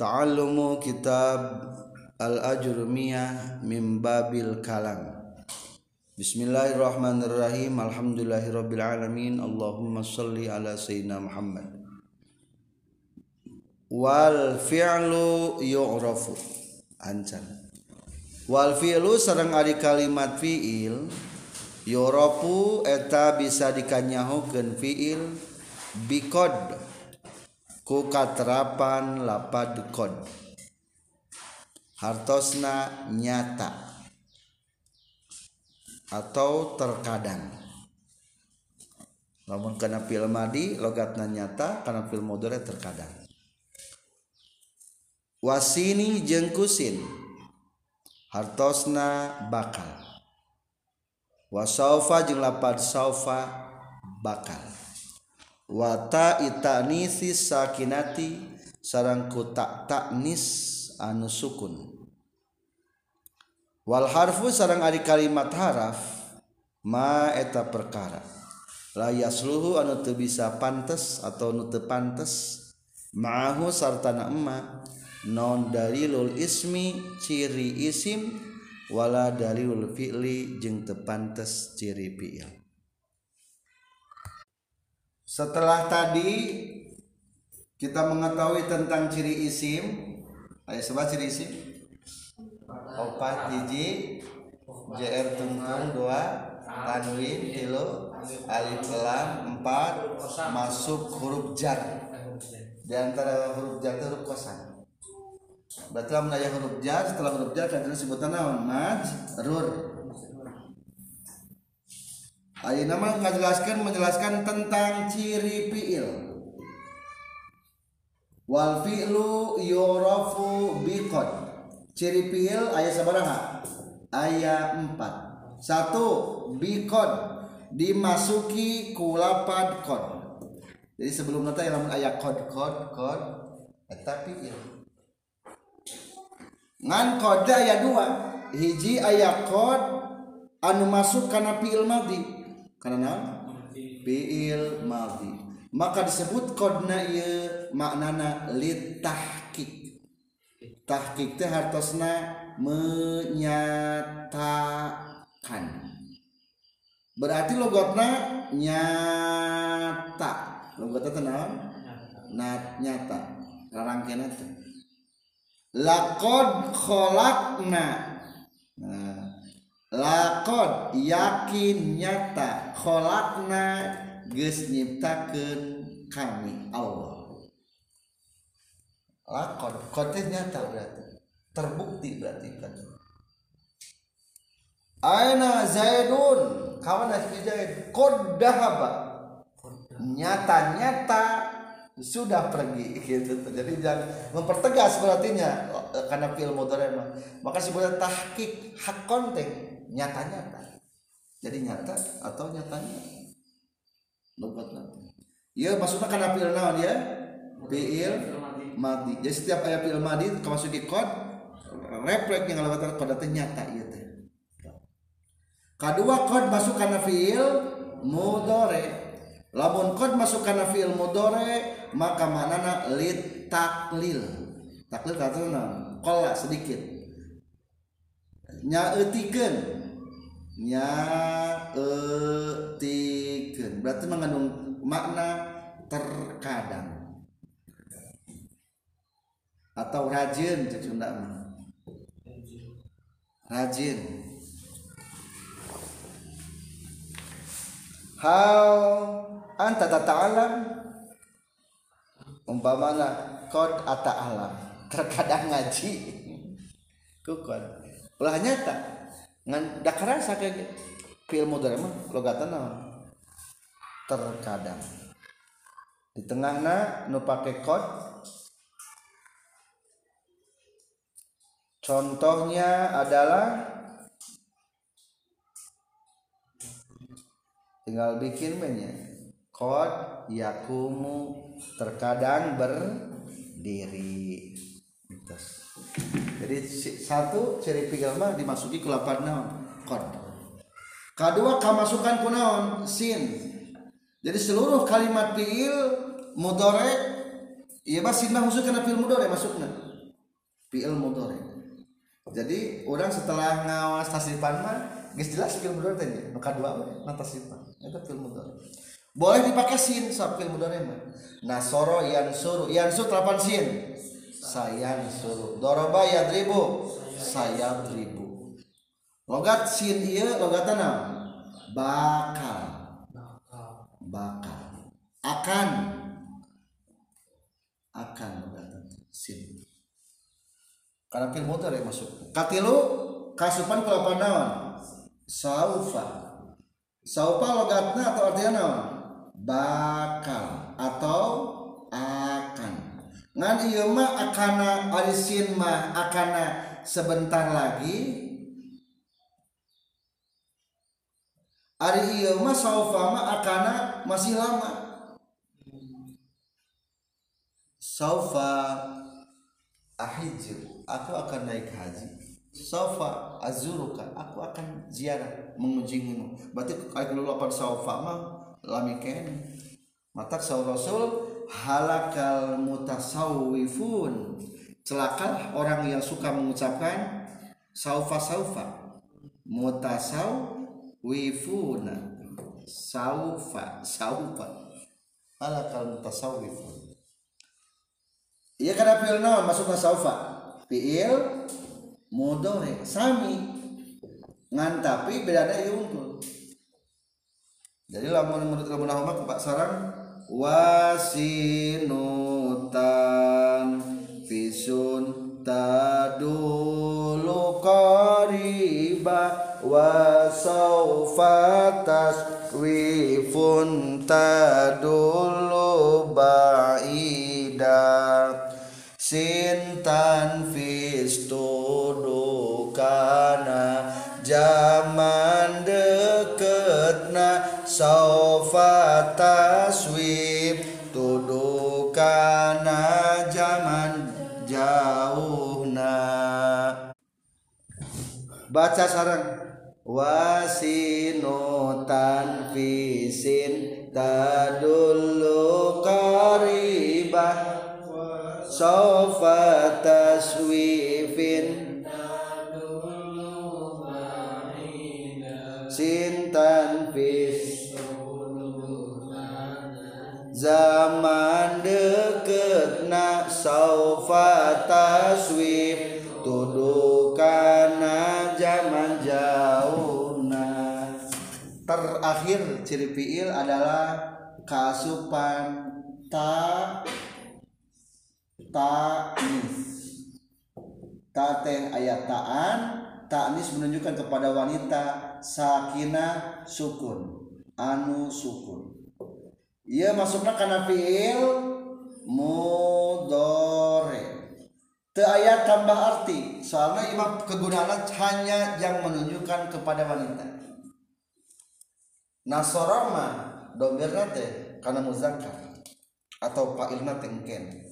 Ta'allumu kitab Al-Ajrumiyah min babil kalam. Bismillahirrahmanirrahim. Alhamdulillahirabbil alamin Allahumma salli ala sayyidina Muhammad. Wal fi'lu yu'rafu. Ancan Wal fi'lu sareng ari kalimat fi'il yu'rafu eta bisa dikanyahukeun fi'il biqad ku katerapan lapad kod hartosna nyata. Atau terkadang. Namun karena fil madi logatna nyata karena fil mudhari terkadang. Wasini jengkusin hartosna bakal. Wasaufa jeung lapad saufa bakal wata itanisi sakinati sarangku tak taknis anu sukun. Wal harfu sarang ari kalimat haraf ma eta perkara. La yasluhu anu teu bisa pantes atau anu teu pantes. Ma'ahu sartana emma non dalilul ismi ciri isim wala dalilul fi'li jeung teu pantes ciri fi'il setelah tadi kita mengetahui tentang ciri isim. Ayo coba ciri isim. Opat hiji. Jr tungtung dua. Tanwin tilu alif lam empat. Masuk huruf jar. Di antara huruf jar itu huruf kosan. Berarti lamun huruf jar setelah huruf jar kan sebutan naon majrur Ayo nama menjelaskan menjelaskan tentang ciri fiil. Wal fi'lu yurafu biqad. Ciri fiil ayat sabaraha? Ayat 4. Satu biqad dimasuki kulapad kod. Jadi sebelum nanti yang ayat kod kod kod eta fiil. Ngan kod ayat 2. Hiji ayat kod anu masuk karena fiil madhi karena fiil madhi. Maka disebut kodna ieu maknana litahqiq. Tahqiq teh hartosna menyatakan. Berarti logatna nyata. Logatna teh naon? Nyata. Rarangkeun teh. Laqad khalaqna nah lakod yakin nyata kholakna geus nyiptakeun kami Allah. Lakod kote nyata berarti. Terbukti berarti kan? Aina Zaidun kawan si Zaid kod dahaba. Nyata nyata sudah pergi gitu jadi jangan mempertegas berartinya karena fil mudhari maka sebenarnya tahqiq hak konten nyata-nyata jadi nyata atau nyatanya? Logat nanti. Ya maksudnya karena fi'il naon ya? Fi'il mati jadi setiap ayat fi'il madi masuk di kod refleks yang lewat pada nyata iya teh. Kedua kod masuk karena fi'il mudore. Lamun kod masuk karena fi'il mudore maka manana lit taklil. Taklil kata kolak sedikit. Nyaetikeun nyaetikan berarti mengandung makna terkadang. Atau rajin cek Sunda mah. Rajin. Hal anta tata'alam umpamana kod ata'alam terkadang ngaji. Kukod ulah nyata. Ngan dak rasa kayak fil mudhari mah logatan terkadang. Di tengahna nu pake kod contohnya adalah tinggal bikin mennya kod yakumu terkadang berdiri. Terus jadi satu ciri mah dimasuki ke lapan naon? Qad kedua kamasukan ku naon? Sin. Jadi seluruh kalimat fi'il mudhari iya mah sin khusus kana fi'il mudhari masukna. Fi'il mudhari. Jadi orang setelah ngawas tasrifan mah geus jelas fi'il mudhari teh nu kadua we tasrifan. Eta fi'il mudhari. Boleh dipakai sin sab fi'il mudhari mah. Nasoro yansuru yansur telapan sin sayan suruh doroba yadribu saya ribu logat sin ieu logatna naon bakal. Bakal. Akan. Akan logatna sin karena fil mudhari masuk. Katilu kasupan kelapan naon saufa. Saufa logatna atau artinya naon? Bakal atau akan ngan ieu mah akana arisin mah akana sebentar lagi. Ari ieu mah saufa mah akana masih lama. Saufa ahiju aku akan naik haji. Saufa azuruka aku akan ziarah mengunjungimu berarti kalau lapan saufa mah lami kene. Saw rasul halakal mutasawwifun. Celaka orang yang suka mengucapkan saufa saufa mutasawwifuna saufa saufa. Halakal mutasawwifun. Iya karena fi'il naon masukna saufa. Fi'il mudhari. Sami. Ngan tapi bedana ieu jadi lamun menurut ilmu nahwu Pak sarang wasinutan fisun tadulu qariba wa saufa taswifun tadulu ba'ida. Sintan fistudu kana zaman deketna saufa taswib jauhna. Baca sarang wasinotan fisin tadullu qaribah saufa taswifin sintan fis. Zaman deketna saufa taswif tudukana zaman jauhna terakhir ciri fiil adalah kasupan ta ta'nis ta teh ayat ta'an ta'nis menunjukkan kepada wanita sakina sukun anu sukun. Ia masuknya karena fiil ayat tambah arti. Soalnya imam kegunaan hanya yang menunjukkan kepada wanita. Nasorama domir nate karena muzakkar atau fa'ilna tengken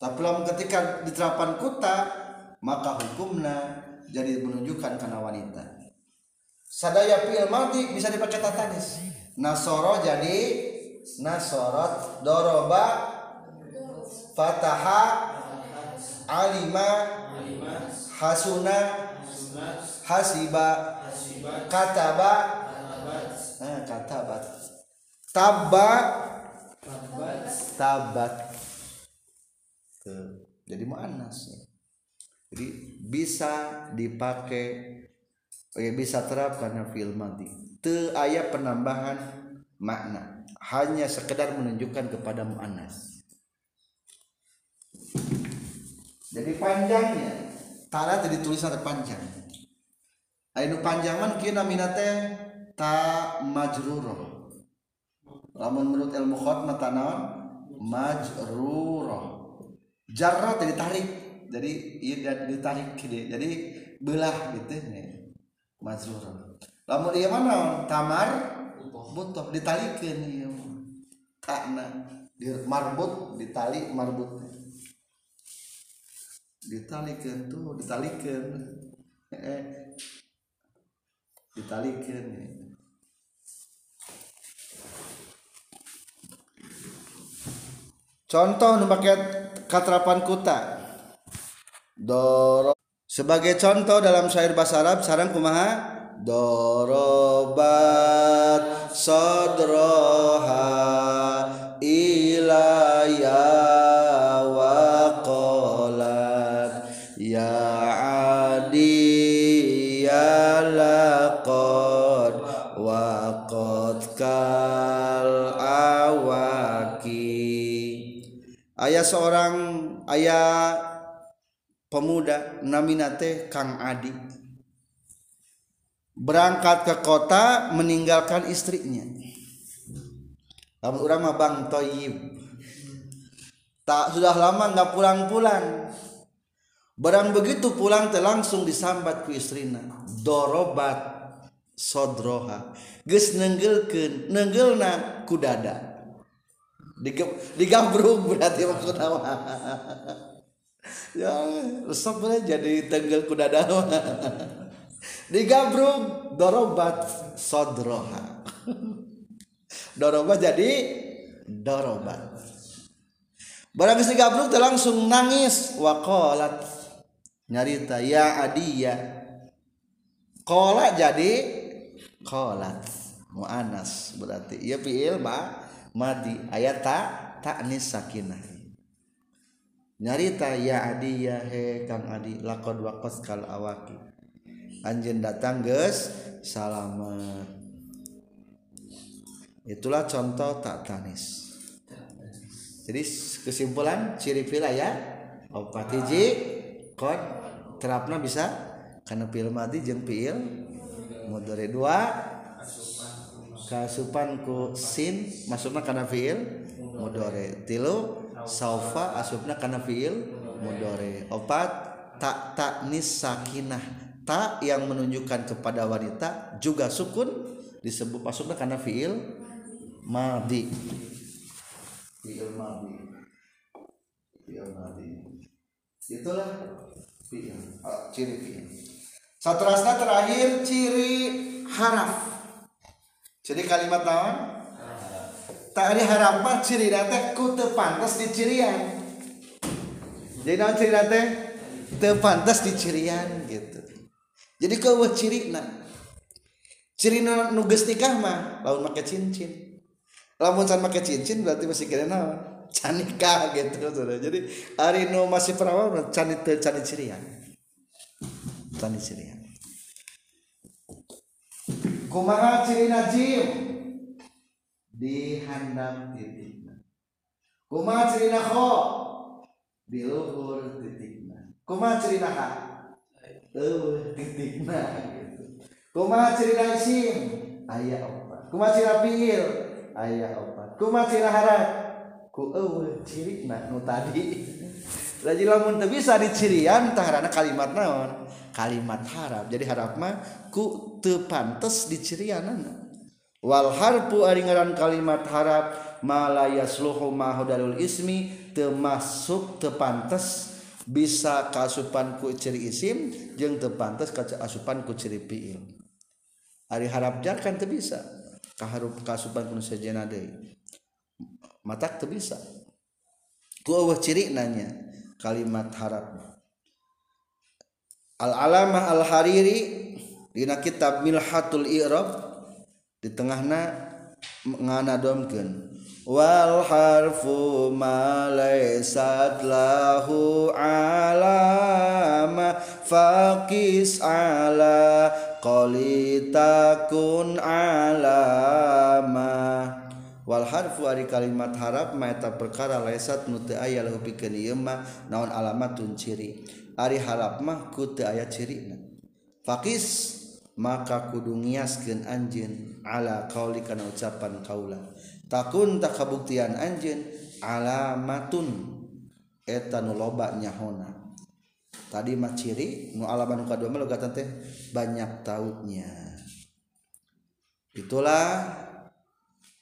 tapi ketika diterapkan kuta maka hukumnya jadi menunjukkan karena wanita. Sadaya fi'il madi bisa dipakai tatanis. Nasoro jadi nasorot doroba fataha alima. Hasuna. Hasiba. Kataba. Nah, katabat tabba. Tabat Tuh. jadi muannas jadi bisa dipakai ya bisa terap karena fil mati te ayat penambahan makna. Hanya sekedar menunjukkan kepada muannas jadi panjangnya. Tanah tadi tulisan panjang. Ainu panjangan kina minate ta majruroh lamun menurut ilmu khotmah tanah majruroh jarrah jadi tarik. Jadi iya ditarik gitu jadi belah gitu nih. Majruroh lamun iya mana tamar butuh. Ditalikeun ieu takna. Di marbut ditali marbut ditalikeun tuh ditalikeun eh ditalikeun contoh nu pakai katerapan kuta. Doro. Sebagai contoh dalam syair bahasa Arab sarang kumaha? Dorobat sodroha ayah seorang ayah pemuda naminate Kang Adi. Berangkat ke kota meninggalkan istrinya. Lamun orang mah Bang Toyib. Tak sudah lama nggak pulang-pulang. Barang begitu pulang teh langsung disambat ku istrina. Dorobat sodroha. Geus nenggilkeun nenggelna ku dada digabruk berarti maksudna ya resep jadi tenggel ku dada digabruk dorobat sodroha dorobat jadi dorobat. Barang geus digabruk teh langsung nangis waqalat nyarita ya adiya qala jadi qalat muannas berarti. Ieu fiil ma madi ayat tak taknis sakinah nyarita ya adi ya he kang adi lakod wakos kal awaki. Anjen datang ges salamat itulah contoh tak tanis. Jadi kesimpulan ciri pila ya. Opat hiji kod terapna bisa. Karena pil mati jeng pil mudore dua. Kasupan ku sin masukna karena fiil mudore. Tilu saufa asupna karena fiil mudore. Opat tak tak sakinah. Tak yang menunjukkan kepada wanita juga sukun disebut masukna karena fiil madi. Fiil madi. Fiil madi. Itulah fiil oh, ciri fiil. Satrasna terakhir ciri haraf jadi kalimat naon? Ada harap mah ciri nate ku pantas di cirian. Jadi naon ciri teu pantas di cirian gitu. Jadi cirina ciri nu geus nikah mah lamun make cincin. Lamun can make cincin berarti masih kira naon? Can nikah gitu jadi hari nu masih perawan can teu can cirian. Can cirian kumaha ciri najim dihandap titikna. Kumaha ciri kho? Di luhur titikna. Kumaha ciri ha tuh titikna gitu. Kumaha ciri isim? Aya opat. Kumaha ciri fiil? Aya opat. Kumaha ciri harap ku eueuh cirina nu tadi. Lamun teu bisa dicirian tah kalimat naon? Kalimat harap. Jadi harap mah ku teu pantes dicirianana wal harfu ari ngaran kalimat harap malaya sluhu mahudalul ismi teu masuk teu pantes. Bisa kasupan ku ciri isim jeung teu pantes kasupan ku ciri fiil. Ari harap jar kan teu bisa. Kaharup kasupan ku sajana deui. Matak teu bisa. Ku eueuh ciri nanya kalimat harap al-alamah al-hariri dina kitab milhatul i'rab di tengahna nganadomkeun wal harfu ma laysat lahu alama faqis ala qalitakun alama. Wal harfu ari kalimat harap maeta perkara laysat nu teu aya lahu pikeun ieu mah naon alamatun ciri. Ari harap mah ku teu aya cirina faqis maka kudu ngiaskeun anjeun ala qauli kana ucapan kaula. Takun tak kabuktian anjeun alamatun eta nu loba nyahona. Tadi mah ciri nu alamat nu kadua mah logatan teh banyak tautnya. Itulah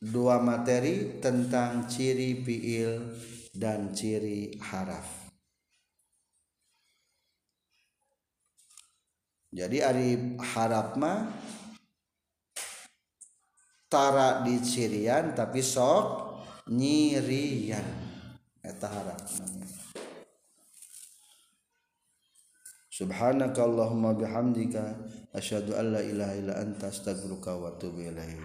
dua materi tentang ciri fiil dan ciri haraf. jadi Ari harapmah tara di Sirian tapi sok nyirian. Eta harap Subhanaka Allahumma bihamdika asyhadu an la ilaha illa anta astaghfiruka wa atubu ilaik